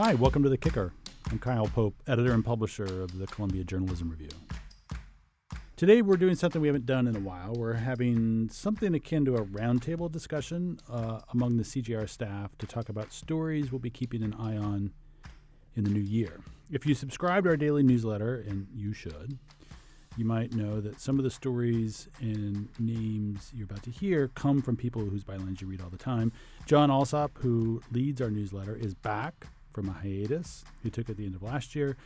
Hi, welcome to The Kicker. I'm Kyle Pope, editor and publisher of the Columbia Journalism Review. Today, we're doing something we haven't done in a while. We're having something akin to a roundtable discussion uh, among the CJR staff to talk about stories we'll be keeping an eye on in the new year. If you subscribe to our daily newsletter, and you should, you might know that some of the stories and names you're about to hear come from people whose bylines you read all the time. Jon Allsop, who leads our newsletter, is back from a hiatus he took at the end of last year.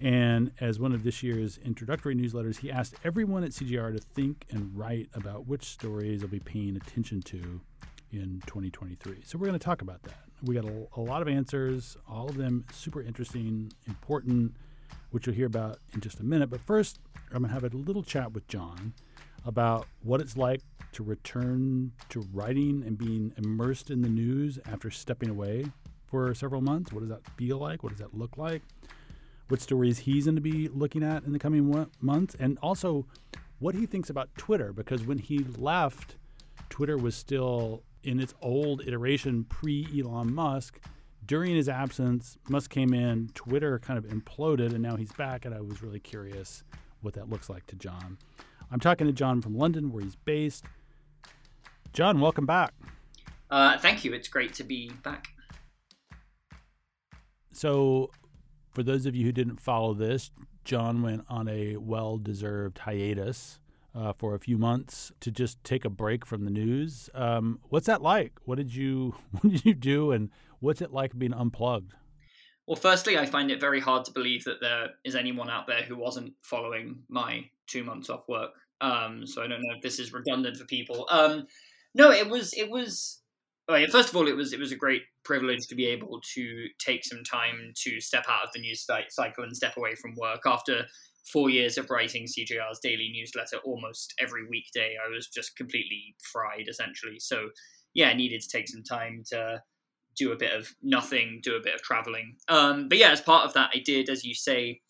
And as one of this year's introductory newsletters, he asked everyone at CJR to think and write about which stories they'll be paying attention to in 2023. So we're going to talk about that. We got a, a lot of answers, all of them super interesting, important, which you'll hear about in just a minute. But first, I'm going to have a little chat with Jon about what it's like to return to writing and being immersed in the news after stepping away for several months. What does that feel like? What does that look like? What stories he's going to be looking at in the coming months? And also, what he thinks about Twitter, because when he left, Twitter was still in its old iteration pre Elon Musk. During his absence, Musk came in, Twitter kind of imploded, and now he's back. And I was really curious what that looks like to Jon. I'm talking to Jon from London, where he's based. Jon, welcome back. Uh, thank you. It's great to be back. So, for those of you who didn't follow this, Jon went on a well deserved hiatus uh, for a few months to just take a break from the news. Um, what's that like? What did you what did you do, and what's it like being unplugged? Well, firstly, I find it very hard to believe that there is anyone out there who wasn't following my two months off work. Um, so I don't know if this is redundant for people. Um, no, it was it was. First of all, it was it was a great privilege to be able to take some time to step out of the news cycle and step away from work after four years of writing CJR's daily newsletter almost every weekday. I was just completely fried essentially. So yeah, I needed to take some time to do a bit of nothing, do a bit of traveling. Um, but yeah, as part of that, I did, as you say,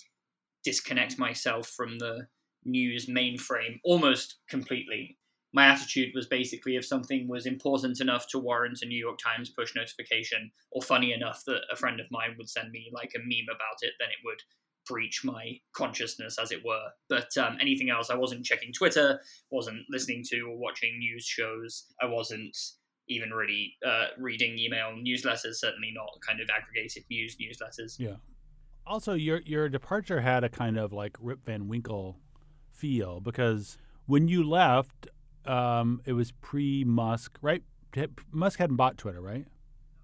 disconnect myself from the news mainframe almost completely. My attitude was basically if something was important enough to warrant a New York Times push notification, or funny enough that a friend of mine would send me like a meme about it, then it would breach my consciousness, as it were. But um, anything else, I wasn't checking Twitter, wasn't listening to or watching news shows, I wasn't even really uh, reading email newsletters, certainly not kind of aggregated news newsletters. Yeah. Also, your your departure had a kind of like Rip Van Winkle feel because when you left, um, it was pre Musk, right? Musk hadn't bought Twitter, right?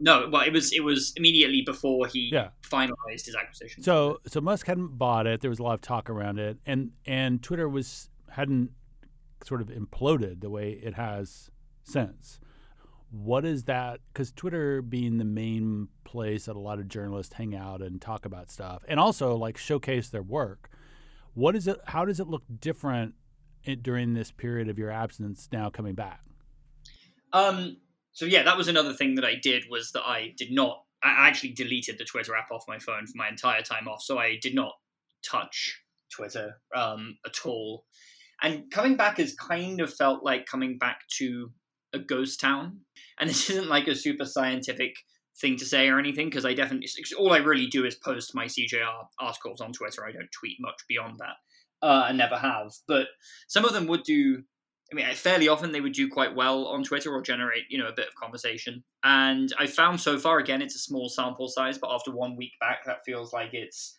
No, well, it was it was immediately before he yeah. finalized his acquisition. So so Musk hadn't bought it. There was a lot of talk around it, and and Twitter was hadn't sort of imploded the way it has since. What is that? Because Twitter being the main place that a lot of journalists hang out and talk about stuff, and also like showcase their work. What is it? How does it look different during this period of your absence now coming back? Um. So yeah, that was another thing that I did was that I did not. I actually deleted the Twitter app off my phone for my entire time off, so I did not touch Twitter um, at all. And coming back has kind of felt like coming back to a ghost town. And this isn't like a super scientific thing to say or anything because I definitely all I really do is post my CJR articles on Twitter. I don't tweet much beyond that. Uh, I never have, but some of them would do. I mean, fairly often they would do quite well on Twitter or generate, you know, a bit of conversation. And I found so far, again, it's a small sample size, but after one week back, that feels like it's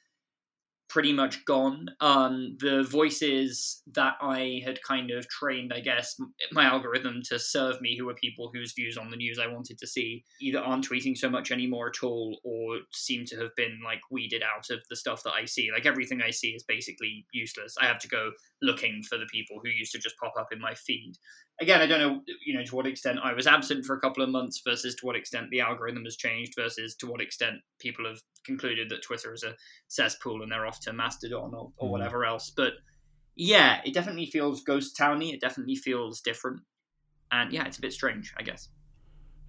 pretty much gone. Um, the voices that I had kind of trained, I guess, my algorithm to serve me, who were people whose views on the news I wanted to see, either aren't tweeting so much anymore at all, or seem to have been like weeded out of the stuff that I see. Like everything I see is basically useless. I have to go looking for the people who used to just pop up in my feed again, I don't know, you know, to what extent I was absent for a couple of months versus to what extent the algorithm has changed versus to what extent people have concluded that Twitter is a cesspool and they're off to Mastodon or, or mm. whatever else. But yeah, it definitely feels ghost towny. It definitely feels different, and yeah, it's a bit strange, I guess.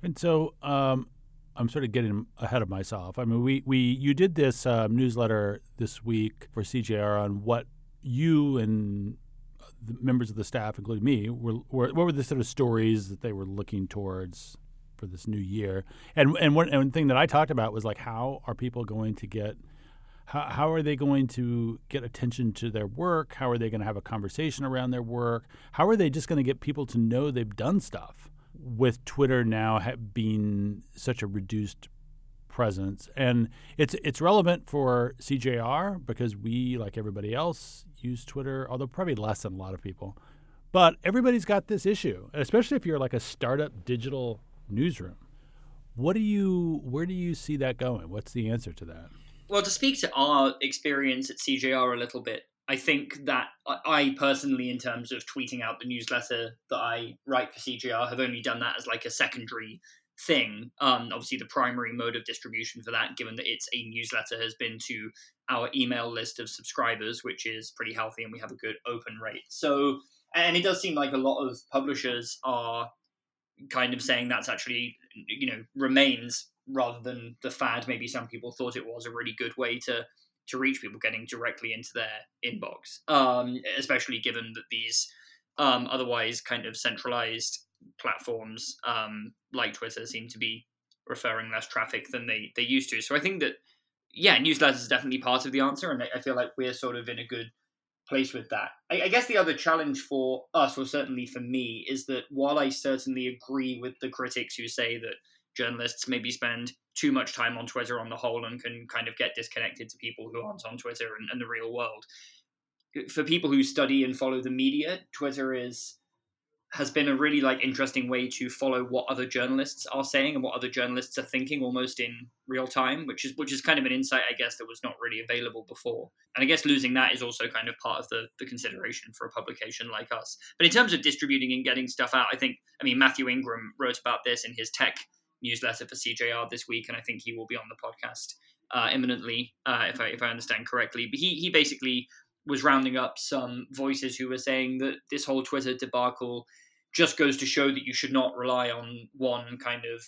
And so, um, I'm sort of getting ahead of myself. I mean, we we you did this um, newsletter this week for CJR on what you and members of the staff, including me, were, were what were the sort of stories that they were looking towards for this new year. And and one, and thing that I talked about was like how are people going to get how, how are they going to get attention to their work? How are they going to have a conversation around their work? How are they just going to get people to know they've done stuff? With Twitter now being such a reduced presence, and it's it's relevant for CJR because we, like everybody else, use Twitter, although probably less than a lot of people. But everybody's got this issue, especially if you're like a startup digital newsroom. What do you where do you see that going? What's the answer to that? Well, to speak to our experience at CJR a little bit, I think that I personally, in terms of tweeting out the newsletter that I write for CJR, have only done that as like a secondary thing. Um, obviously, the primary mode of distribution for that, given that it's a newsletter, has been to our email list of subscribers, which is pretty healthy, and we have a good open rate. So, and it does seem like a lot of publishers are kind of saying that's actually, you know, remains rather than the fad maybe some people thought it was a really good way to to reach people getting directly into their inbox um, especially given that these um, otherwise kind of centralized platforms um, like twitter seem to be referring less traffic than they, they used to so i think that yeah newsletters is definitely part of the answer and i feel like we're sort of in a good place with that I, I guess the other challenge for us or certainly for me is that while i certainly agree with the critics who say that journalists maybe spend too much time on Twitter on the whole and can kind of get disconnected to people who aren't on Twitter and, and the real world. For people who study and follow the media, Twitter is has been a really like interesting way to follow what other journalists are saying and what other journalists are thinking almost in real time which is which is kind of an insight i guess that was not really available before and i guess losing that is also kind of part of the the consideration for a publication like us but in terms of distributing and getting stuff out i think i mean mathew ingram wrote about this in his tech newsletter for CJR this week, and I think he will be on the podcast uh, imminently, uh, if I if I understand correctly. But he he basically was rounding up some voices who were saying that this whole Twitter debacle just goes to show that you should not rely on one kind of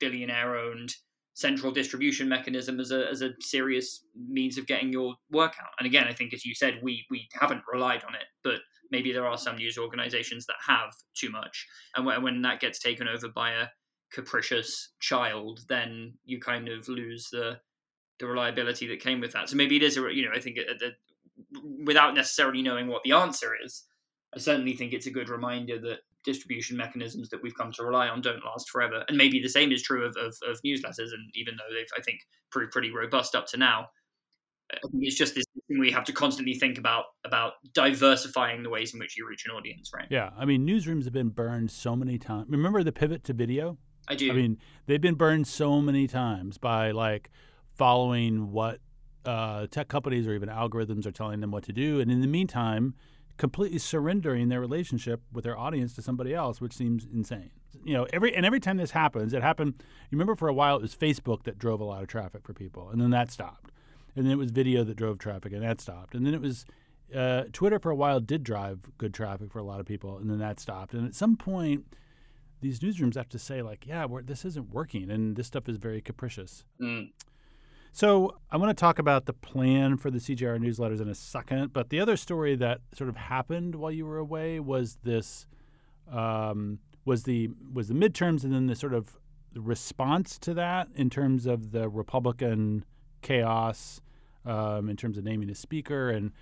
billionaire owned central distribution mechanism as a, as a serious means of getting your work out. And again, I think, as you said, we, we haven't relied on it, but maybe there are some news organizations that have too much. And when, when that gets taken over by a, capricious child, then you kind of lose the the reliability that came with that. So maybe it is a you know I think it, it, without necessarily knowing what the answer is, I certainly think it's a good reminder that distribution mechanisms that we've come to rely on don't last forever. And maybe the same is true of, of, of newsletters. And even though they've, I think, proved pretty robust up to now, I think it's just this thing we have to constantly think about about diversifying the ways in which you reach an audience, right? Yeah, I mean, newsrooms have been burned so many times. Remember the pivot to video? I do. I mean, they've been burned so many times by like following what uh, tech companies or even algorithms are telling them what to do, and in the meantime, completely surrendering their relationship with their audience to somebody else, which seems insane. You know, every and every time this happens, it happened. You remember for a while it was Facebook that drove a lot of traffic for people, and then that stopped, and then it was video that drove traffic, and that stopped, and then it was. Uh, Twitter for a while did drive good traffic for a lot of people, and then that stopped. And at some point, these newsrooms have to say like, yeah, this isn't working, and this stuff is very capricious. Mm. So I want to talk about the plan for the CJR newsletters in a second, but the other story that sort of happened while you were away was this um, was the was the midterms, and then the sort of response to that in terms of the Republican chaos, um, in terms of naming a speaker, and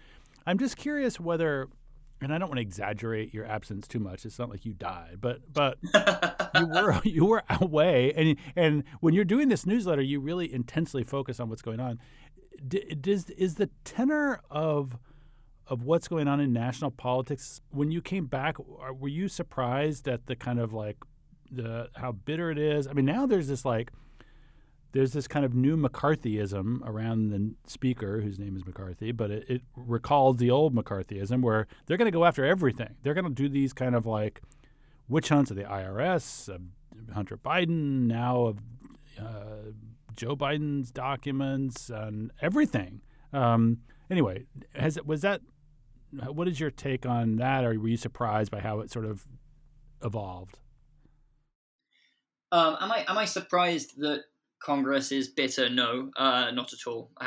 I'm just curious whether and I don't want to exaggerate your absence too much. It's not like you died, but but you were you were away, and and when you're doing this newsletter, you really intensely focus on what's going on. D- does is the tenor of of what's going on in national politics when you came back? Were you surprised at the kind of like the how bitter it is? I mean, now there's this like there's this kind of new McCarthyism around the speaker, whose name is McCarthy, but it, it recalls the old McCarthyism where they're going to go after everything. They're going to do these kind of like witch hunts of the IRS, of Hunter Biden, now of uh, Joe Biden's documents, and everything. Um, anyway, has was that? What is your take on that? Or were you surprised by how it sort of evolved? Um, am I am I surprised that Congress is bitter. No, uh, not at all.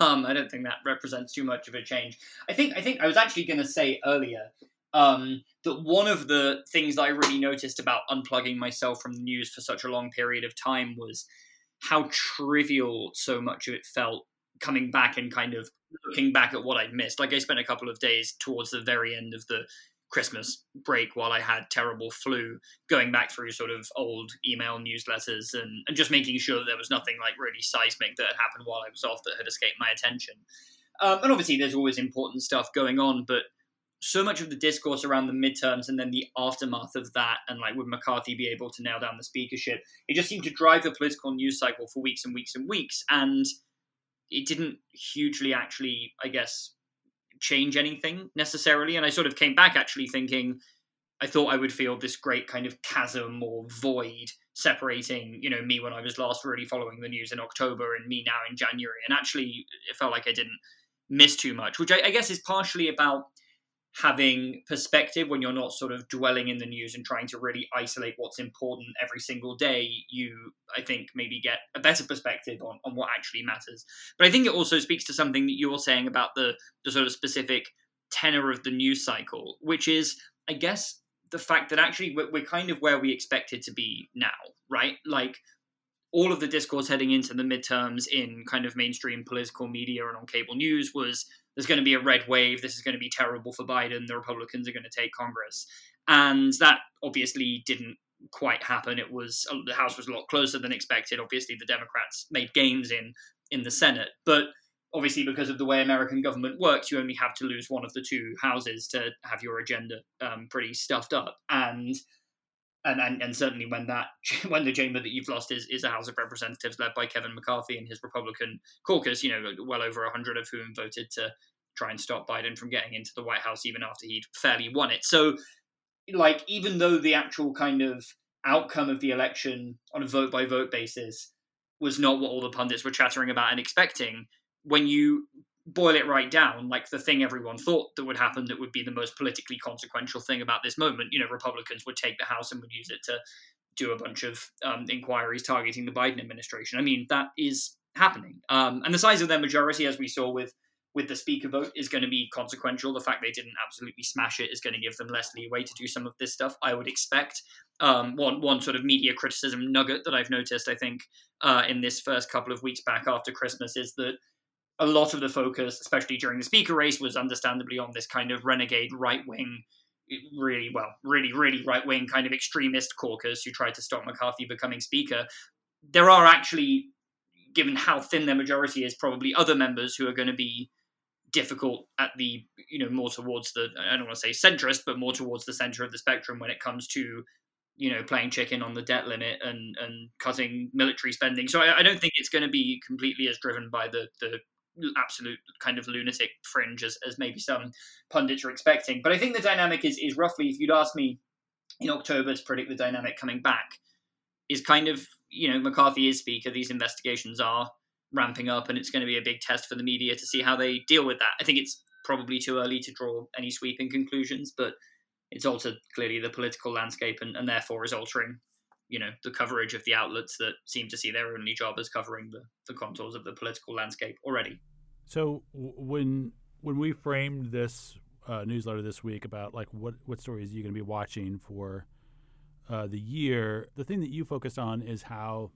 um, I don't think that represents too much of a change. I think I think I was actually going to say earlier um, that one of the things that I really noticed about unplugging myself from the news for such a long period of time was how trivial so much of it felt coming back and kind of looking back at what I'd missed. Like I spent a couple of days towards the very end of the Christmas break while I had terrible flu, going back through sort of old email newsletters and, and just making sure that there was nothing like really seismic that had happened while I was off that had escaped my attention. Um, and obviously, there's always important stuff going on, but so much of the discourse around the midterms and then the aftermath of that, and like would McCarthy be able to nail down the speakership? It just seemed to drive the political news cycle for weeks and weeks and weeks, and it didn't hugely actually, I guess, change anything necessarily. And I sort of came back actually thinking, I thought I would feel this great kind of chasm or void separating, you know, me when I was last really following the news in October and me now in January. And actually, it felt like I didn't miss too much, which I, I guess is partially about having perspective when you're not sort of dwelling in the news and trying to really isolate what's important every single day you i think maybe get a better perspective on, on what actually matters. But i think it also speaks to something that you were saying about the, the sort of specific tenor of the news cycle which is i guess the fact that actually we're, we're kind of where we expected to be now right? Like all of the discourse heading into the midterms in kind of mainstream political media and on cable news was there's going to be a red wave. This is going to be terrible for Biden. The Republicans are going to take Congress. And that obviously didn't quite happen. It was the House was a lot closer than expected. Obviously, the Democrats made gains in in the Senate, but obviously because of the way American government works, you only have to lose one of the two houses to have your agenda um, pretty stuffed up. And and, and and certainly when that when the chamber that you've lost is, is a House of Representatives led by Kevin McCarthy and his Republican caucus, you know, well over hundred of whom voted to try and stop Biden from getting into the White House even after he'd fairly won it. So, like, even though the actual kind of outcome of the election on a vote by vote basis was not what all the pundits were chattering about and expecting, when you boil it right down, like the thing everyone thought that would happen that would be the most politically consequential thing about this moment, you know, Republicans would take the House and would use it to do a bunch of um, inquiries targeting the Biden administration. I mean, that is happening. Um, and the size of their majority, as we saw with with the speaker vote, is going to be consequential. The fact they didn't absolutely smash it is going to give them less leeway to do some of this stuff. I would expect. Um, one one sort of media criticism nugget that I've noticed, I think, uh, in this first couple of weeks back after Christmas is that a lot of the focus, especially during the speaker race, was understandably on this kind of renegade right wing, really, well, really, really right wing kind of extremist caucus who tried to stop McCarthy becoming speaker. There are actually, given how thin their majority is, probably other members who are going to be difficult at the, you know, more towards the, I don't want to say centrist, but more towards the center of the spectrum when it comes to you know, playing chicken on the debt limit and and cutting military spending. So I, I, don't think it's going to be completely as driven by the the absolute kind of lunatic fringe as, as maybe some pundits are expecting. But I think the dynamic is is roughly, if you'd ask me in October to predict the dynamic coming back, is kind of you know McCarthy is speaker. These investigations are ramping up, and it's going to be a big test for the media to see how they deal with that. I think it's probably too early to draw any sweeping conclusions, but it's altered clearly the political landscape, and, and therefore is altering you know the coverage of the outlets that seem to see their only job as covering the, the contours of the political landscape already. So when when we framed this uh, newsletter this week about like what what stories are you going to be watching for uh, the year, the thing that you focused on is how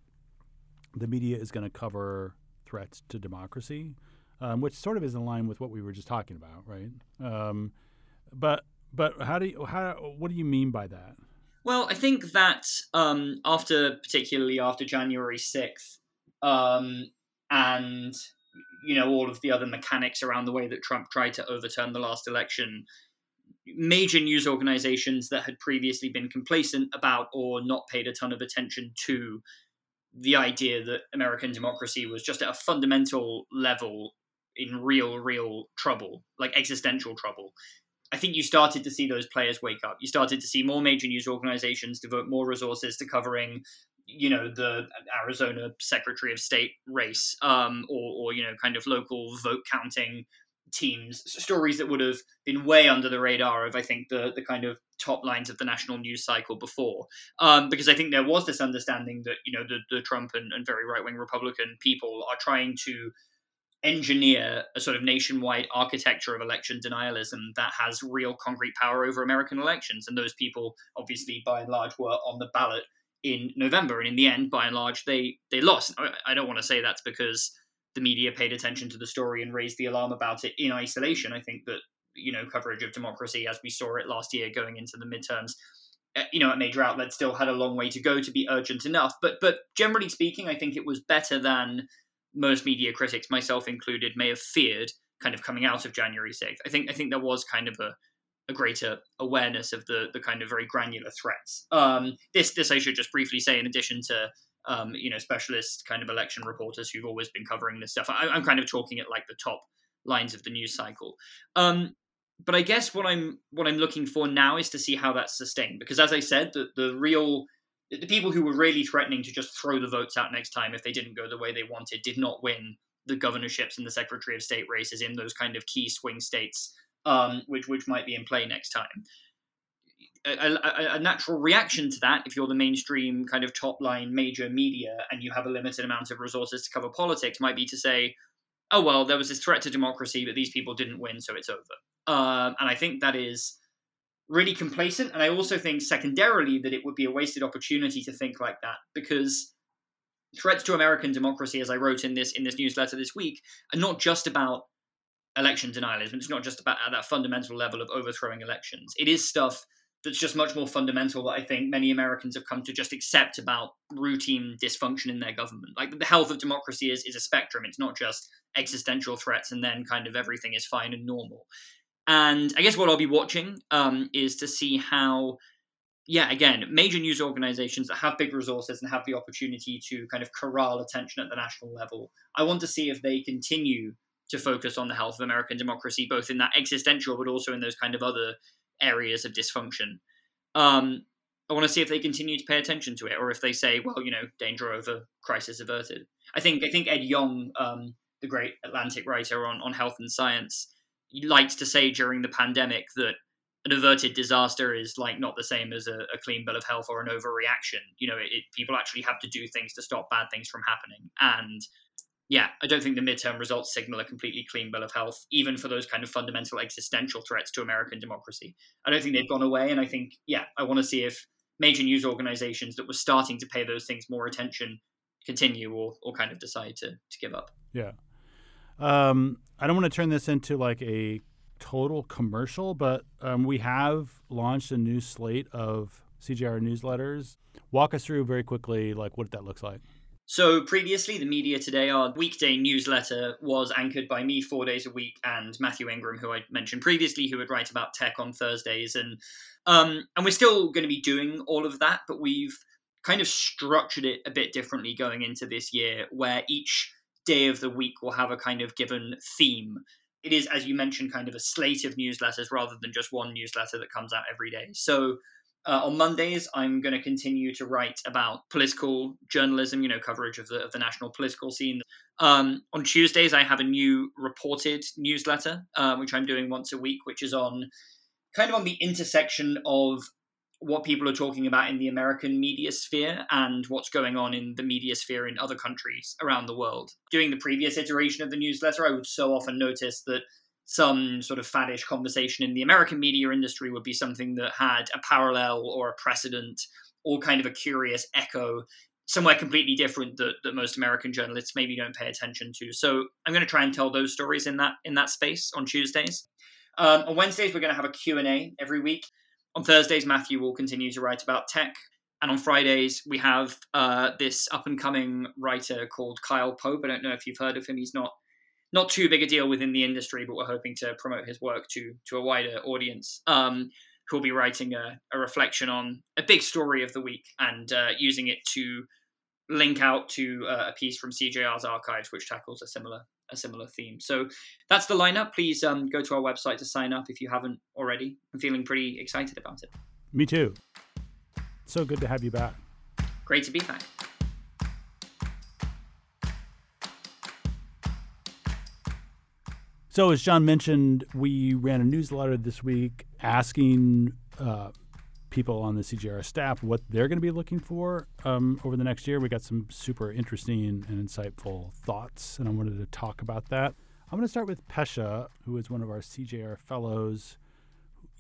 the media is going to cover threats to democracy, um, which sort of is in line with what we were just talking about, right? Um, but but how do you how what do you mean by that? Well, I think that um, after, particularly after January 6th, um, and you know all of the other mechanics around the way that Trump tried to overturn the last election, major news organizations that had previously been complacent about or not paid a ton of attention to the idea that American democracy was just at a fundamental level in real, real trouble, like existential trouble. I think you started to see those players wake up. You started to see more major news organizations devote more resources to covering, you know, the Arizona Secretary of State race, um, or, or you know, kind of local vote counting teams, stories that would have been way under the radar of I think the the kind of top lines of the national news cycle before, um, because I think there was this understanding that you know the the Trump and, and very right wing Republican people are trying to engineer a sort of nationwide architecture of election denialism that has real concrete power over American elections. And those people, obviously, by and large, were on the ballot in November. And in the end, by and large, they they lost. I don't want to say that's because the media paid attention to the story and raised the alarm about it in isolation. I think that you know coverage of democracy, as we saw it last year going into the midterms, eh, you know, at major outlets still had a long way to go to be urgent enough. But but generally speaking, I think it was better than most media critics, myself included, may have feared kind of coming out of January 6th. I think I think there was kind of a, a greater awareness of the the kind of very granular threats. Um, this this I should just briefly say, in addition to um, you know specialist kind of election reporters who've always been covering this stuff. I, am kind of talking at like the top lines of the news cycle. Um, but I guess what I'm what I'm looking for now is to see how that's sustained because as I said, the the real the people who were really threatening to just throw the votes out next time if they didn't go the way they wanted did not win the governorships and the secretary of state races in those kind of key swing states um, which which might be in play next time a, a, a, natural reaction to that, if you're the mainstream kind of top line major media and you have a limited amount of resources to cover politics, might be to say, oh, well, there was this threat to democracy, but these people didn't win, so it's over. Um, and I think that is really complacent. And I also think, secondarily, that it would be a wasted opportunity to think like that because threats to American democracy, as I wrote in this in this newsletter this week, are not just about election denialism. It's not just about at that fundamental level of overthrowing elections. It is stuff that's just much more fundamental that I think many Americans have come to just accept about routine dysfunction in their government. Like the health of democracy is, is a spectrum. It's not just existential threats and then kind of everything is fine and normal. And I guess what I'll be watching um, is to see how, yeah, again, major news organizations that have big resources and have the opportunity to kind of corral attention at the national level, I want to see if they continue to focus on the health of American democracy, both in that existential but also in those kind of other areas of dysfunction. Um, I want to see if they continue to pay attention to it, or if they say, "Well, you know, danger over, crisis averted." I think I think Ed Yong, um, the great Atlantic writer on on health and science, likes to say during the pandemic that an averted disaster is like not the same as a, a clean bill of health or an overreaction. You know, it, it, people actually have to do things to stop bad things from happening, and yeah, I don't think the midterm results signal a completely clean bill of health, even for those kind of fundamental existential threats to American democracy. I don't think they've gone away. And I think, yeah, I want to see if major news organizations that were starting to pay those things more attention continue or, or kind of decide to, to give up. Yeah. Um, I don't want to turn this into like a total commercial, but um, we have launched a new slate of CJR newsletters. Walk us through very quickly, like what that looks like. So previously, the Media Today, our weekday newsletter, was anchored by me four days a week and Mathew Ingram, who I mentioned previously, who would write about tech on Thursdays, and um, and we're still going to be doing all of that, but we've kind of structured it a bit differently going into this year, where each day of the week will have a kind of given theme. It is, as you mentioned, kind of a slate of newsletters rather than just one newsletter that comes out every day. So uh, on Mondays, I'm going to continue to write about political journalism, you know, coverage of the, of the national political scene. Um, on Tuesdays, I have a new reported newsletter, uh, which I'm doing once a week, which is on kind of on the intersection of what people are talking about in the American media sphere and what's going on in the media sphere in other countries around the world. During the previous iteration of the newsletter, I would so often notice that some sort of faddish conversation in the American media industry would be something that had a parallel or a precedent or kind of a curious echo somewhere completely different that, that most American journalists maybe don't pay attention to. So I'm going to try and tell those stories in that in that space on Tuesdays. Um, on Wednesdays, we're going to have a Q&A every week. On Thursdays, Mathew will continue to write about tech. And on Fridays, we have uh, this up and coming writer called Kyle Pope. I don't know if you've heard of him. He's not not too big a deal within the industry, but we're hoping to promote his work to to a wider audience. Um, who'll be writing a, a, reflection on a big story of the week and uh, using it to link out to uh, a piece from CJR's archives, which tackles a similar a similar theme. So that's the lineup. Please um, go to our website to sign up if you haven't already. I'm feeling pretty excited about it. Me too. So good to have you back. Great to be back. So, as Jon mentioned, we ran a newsletter this week asking uh, people on the CJR staff what they're going to be looking for um, over the next year. We got some super interesting and insightful thoughts, and I wanted to talk about that. I'm going to start with Pesha, who is one of our CJR fellows.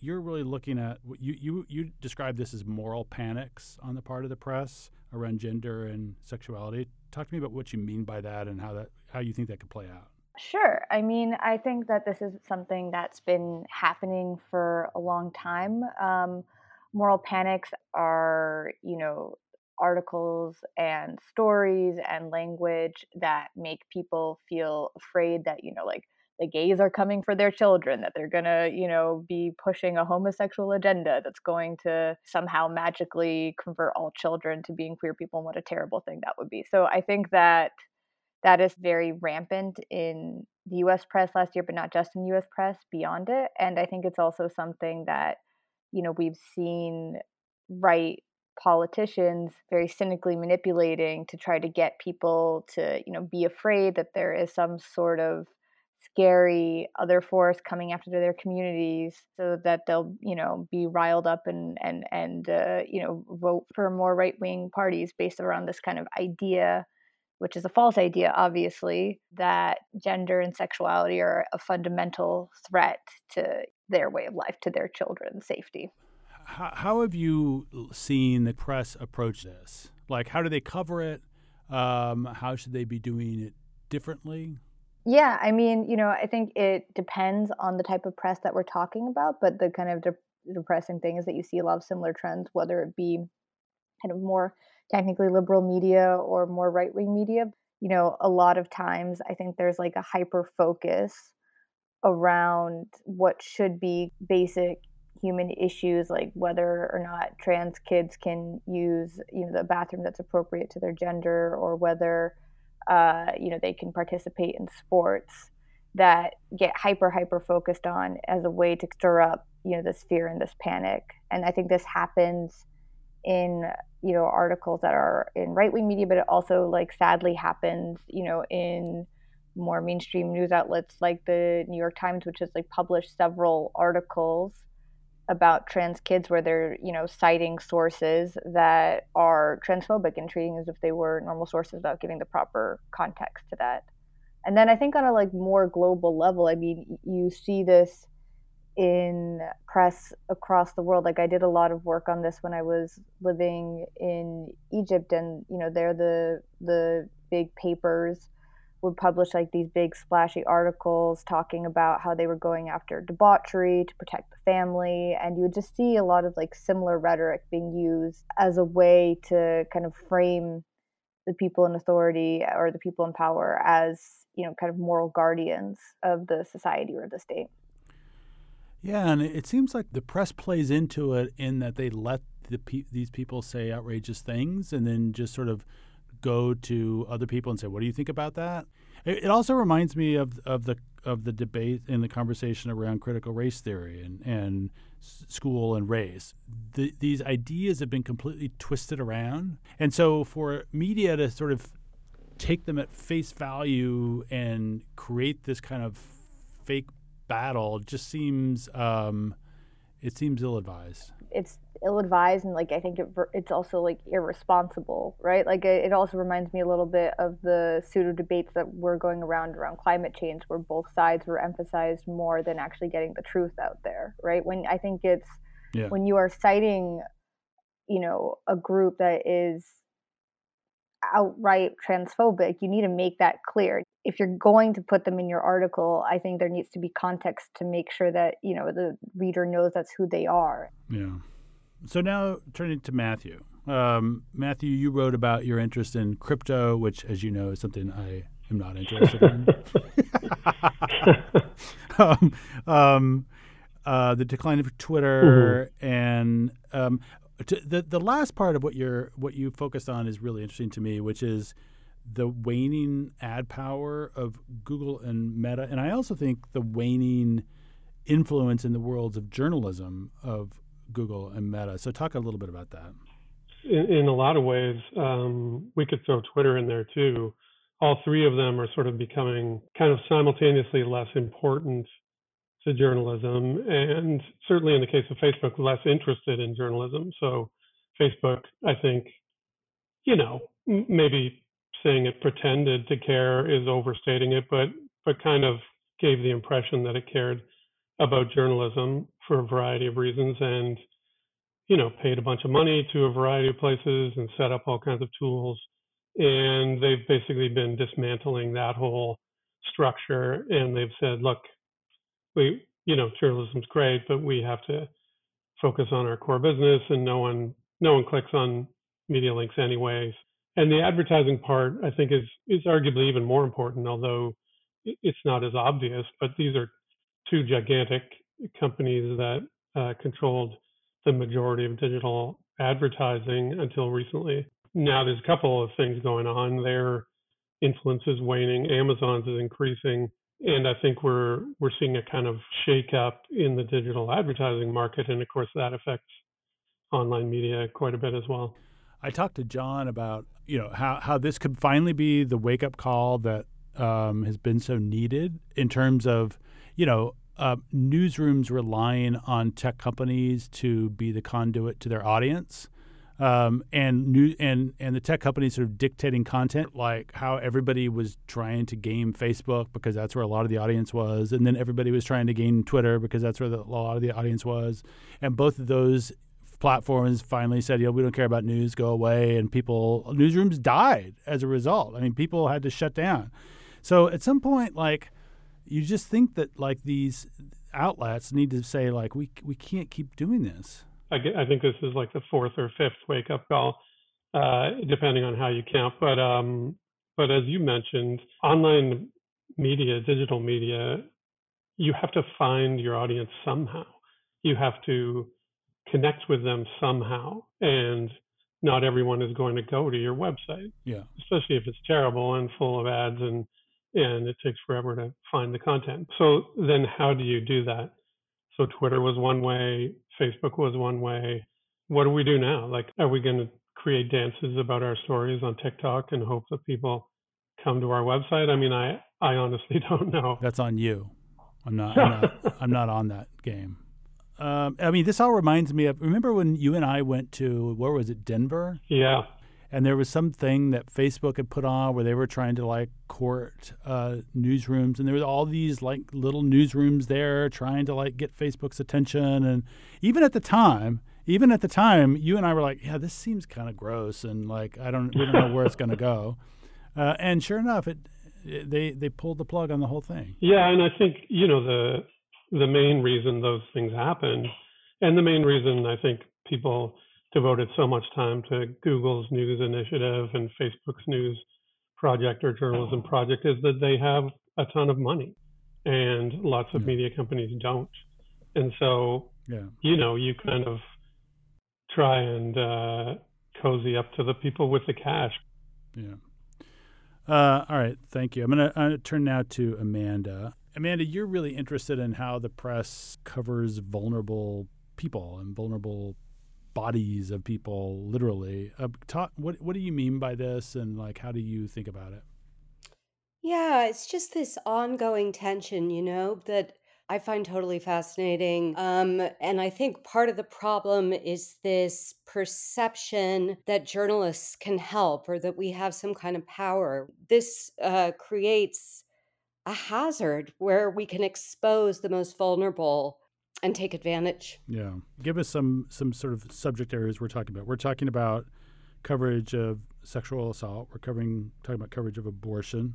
You're really looking at you you you describe this as moral panics on the part of the press around gender and sexuality. Talk to me about what you mean by that and how that how you think that could play out. Sure. I mean, I think that this is something that's been happening for a long time. Um, moral panics are, you know, articles and stories and language that make people feel afraid that, you know, like the gays are coming for their children, that they're going to, you know, be pushing a homosexual agenda that's going to somehow magically convert all children to being queer people and what a terrible thing that would be. So I think that that is very rampant in the US press last year, but not just in US press, beyond it. And I think it's also something that, you know, we've seen right politicians very cynically manipulating to try to get people to, you know, be afraid that there is some sort of scary other force coming after their communities so that they'll you know be riled up and and and uh, you know vote for more right wing parties based around this kind of idea which is a false idea, obviously, that gender and sexuality are a fundamental threat to their way of life, to their children's safety. How, how have you seen the press approach this? Like, how do they cover it? Um, how should they be doing it differently? Yeah, I mean, you know, I think it depends on the type of press that we're talking about, but the kind of de- depressing thing is that you see a lot of similar trends, whether it be kind of more technically liberal media or more right wing media, you know, a lot of times I think there's like a hyper focus around what should be basic human issues like whether or not trans kids can use you know the bathroom that's appropriate to their gender or whether uh, you know they can participate in sports that get hyper hyper focused on as a way to stir up you know this fear and this panic. And i think this happens in you know articles that are in right wing media, but it also like sadly happens you know in more mainstream news outlets like the New York Times, which has like published several articles about trans kids where they're you know citing sources that are transphobic and treating as if they were normal sources without giving the proper context to that. And then I think on a like more global level, I mean, you see this in press across the world. Like I did a lot of work on this when I was living in Egypt, and you know, there the the big papers would publish like these big splashy articles talking about how they were going after debauchery to protect the family and you would just see a lot of like similar rhetoric being used as a way to kind of frame the people in authority or the people in power as you know kind of moral guardians of the society or the state. Yeah, and it seems like the press plays into it in that they let the pe- these people say outrageous things and then just sort of go to other people and say, "What do you think about that?" It, it also reminds me of of the of the debate in the conversation around critical race theory and and school and race. The, these ideas have been completely twisted around, and so for media to sort of take them at face value and create this kind of fake battle just seems um, it seems ill advised. It's ill advised, and like I think it, it's also like irresponsible, right? Like it, it also reminds me a little bit of the pseudo debates that were going around around climate change, where both sides were emphasized more than actually getting the truth out there, right? When I think it's yeah. when you are citing, you know, a group that is outright transphobic, you need to make that clear. If you're going to put them in your article, I think there needs to be context to make sure that, you know, the reader knows that's who they are. Yeah. So now turning to Mathew. Um, Mathew, you wrote about your interest in crypto, which, as you know, is something I am not interested in. um, um, uh, the decline of Twitter, mm-hmm. and um, to, the the last part of what you're what you focused on is really interesting to me, which is the waning ad power of Google and Meta, and I also think the waning influence in the worlds of journalism of Google and Meta. So, talk a little bit about that. In, in a lot of ways, um, we could throw Twitter in there too. All three of them are sort of becoming kind of simultaneously less important to journalism, and certainly in the case of Facebook, less interested in journalism. So Facebook, I think, you know, maybe saying it pretended to care is overstating it, but but kind of gave the impression that it cared about journalism for a variety of reasons and you know paid a bunch of money to a variety of places and set up all kinds of tools. And they've basically been dismantling that whole structure and they've said look we you know journalism's great but we have to focus on our core business and no one no one clicks on media links anyways and the advertising part i think is is arguably even more important although it's not as obvious but these are two gigantic companies that uh, controlled the majority of digital advertising until recently. Now there's a couple of things going on. Their influence is waning. Amazon's is increasing. And I think we're we're seeing a kind of shake up in the digital advertising market, and of course that affects online media quite a bit as well. I talked to Jon about you know how how this could finally be the wake up call that um, has been so needed in terms of you know uh, newsrooms relying on tech companies to be the conduit to their audience. Um, and new and and the tech companies sort of dictating content, like how everybody was trying to game Facebook because that's where a lot of the audience was, and then everybody was trying to game Twitter because that's where the, a lot of the audience was, and both of those platforms finally said, you know, we don't care about news, go away, and people newsrooms died as a result. I mean, people had to shut down. So at some point, like you just think that like these outlets need to say like we we can't keep doing this. I, I think this is like the fourth or fifth wake up call, uh, depending on how you count. But um, but as you mentioned, online media, digital media, you have to find your audience somehow. You have to connect with them somehow, and not everyone is going to go to your website. Yeah, especially if it's terrible and full of ads and and it takes forever to find the content. So then, how do you do that? So Twitter was one way, Facebook was one way. What do we do now? Like, are we going to create dances about our stories on TikTok and hope that people come to our website? I mean, I, I honestly don't know. That's on you. I'm not. I'm not, I'm not on that game. Um, I mean, this all reminds me of. Remember when you and I went to where was it, Denver? Yeah and there was something that Facebook had put on where they were trying to like court uh, newsrooms, and there was all these like little newsrooms there trying to like get Facebook's attention, and even at the time, even at the time, you and I were like, yeah, this seems kind of gross, and like I don't, we don't know where it's going to go, uh, and sure enough, it, it they they pulled the plug on the whole thing. Yeah, and I think you know the the main reason those things happened, and the main reason I think people devoted so much time to Google's news initiative and Facebook's news project or journalism project is that they have a ton of money and lots of media companies don't. And so, yeah. you know, you kind of try and uh, cozy up to the people with the cash. Yeah. Uh, all right. Thank you. I'm going to turn now to Amanda. Amanda, you're really interested in how the press covers vulnerable people and vulnerable bodies of people literally. Uh, talk, what what do you mean by this and like how do you think about it? Yeah it's just this ongoing tension you know that i find totally fascinating. Um, and i think part of the problem is this perception that journalists can help or that we have some kind of power. This uh, creates a hazard where we can expose the most vulnerable and take advantage. Yeah. Give us some some sort of subject areas we're talking about. We're talking about coverage of sexual assault. We're covering talking about coverage of abortion.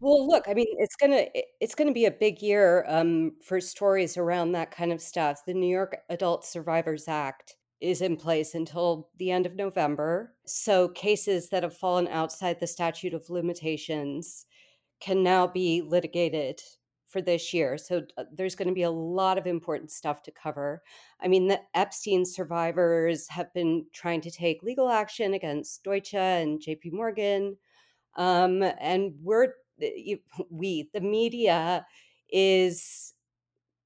Well, look, I mean, it's gonna it's gonna be a big year um, for stories around that kind of stuff. The New York Adult Survivors Act is in place until the end of November. So cases that have fallen outside the statute of limitations can now be litigated for this year. So uh, there's going to be a lot of important stuff to cover. I mean, the Epstein survivors have been trying to take legal action against Deutsche and JP Morgan. Um, and we're, we, the media, is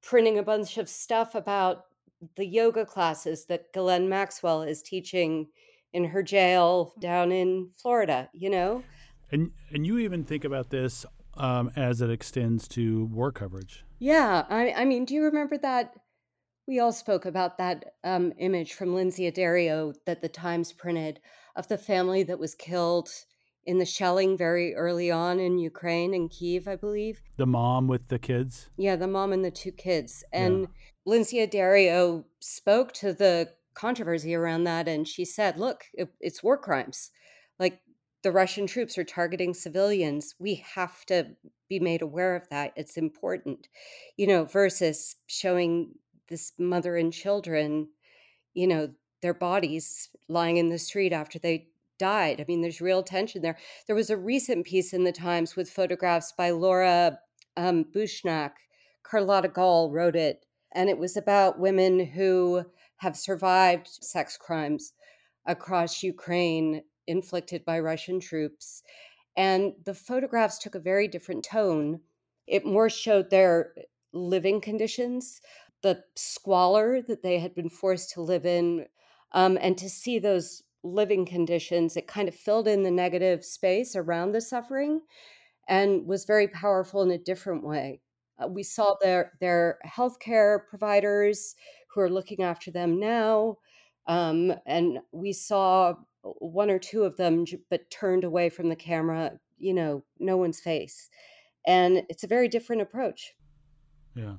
printing a bunch of stuff about the yoga classes that Ghislaine Maxwell is teaching in her jail down in Florida, you know? And and you even think about this um, as it extends to war coverage. Yeah, I, I mean, do you remember that? We all spoke about that um, image from Lynsey Addario that the Times printed of the family that was killed in the shelling very early on in Ukraine in Kiev, I believe. The mom with the kids. Yeah, the mom and the two kids. And yeah. Lynsey Addario spoke to the controversy around that, and she said, "Look, it, it's war crimes. Like the Russian troops are targeting civilians. We have to be made aware of that. It's important, you know, versus showing this mother and children, you know, their bodies lying in the street after they died. I mean, there's real tension there. There was a recent piece in the Times with photographs by Laura um, Boushnak. Carlotta Gall wrote it, and it was about women who have survived sex crimes across Ukraine inflicted by Russian troops. And the photographs took a very different tone. It more showed their living conditions, the squalor that they had been forced to live in. Um, and to see those living conditions, it kind of filled in the negative space around the suffering and was very powerful in a different way. Uh, we saw their, their healthcare providers who are looking after them now. Um, and we saw one or two of them, but turned away from the camera, you know, no one's face. And it's a very different approach. Yeah.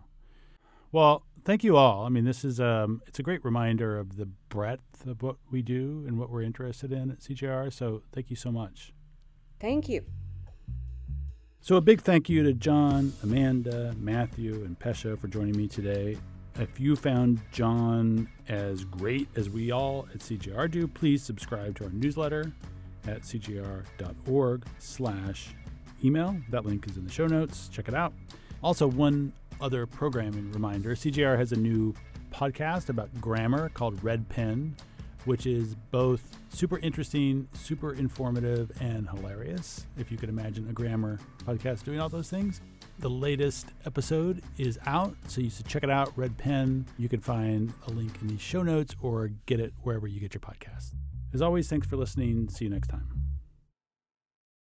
Well, thank you all. I mean, this is um, it's a great reminder of the breadth of what we do and what we're interested in at CJR. So thank you so much. Thank you. So a big thank you to Jon, Amanda, Mathew, and Pesha for joining me today. If you found Jon as great as we all at CJR do, please subscribe to our newsletter at cjr.org slash email. That link is in the show notes. Check it out. Also, one other programming reminder CJR has a new podcast about grammar called Red Pen, which is both super interesting, super informative, and hilarious. If you could imagine a grammar podcast doing all those things. The latest episode is out, so you should check it out. Red Pen. You can find a link in the show notes or get it wherever you get your podcast. As always, thanks for listening. See you next time.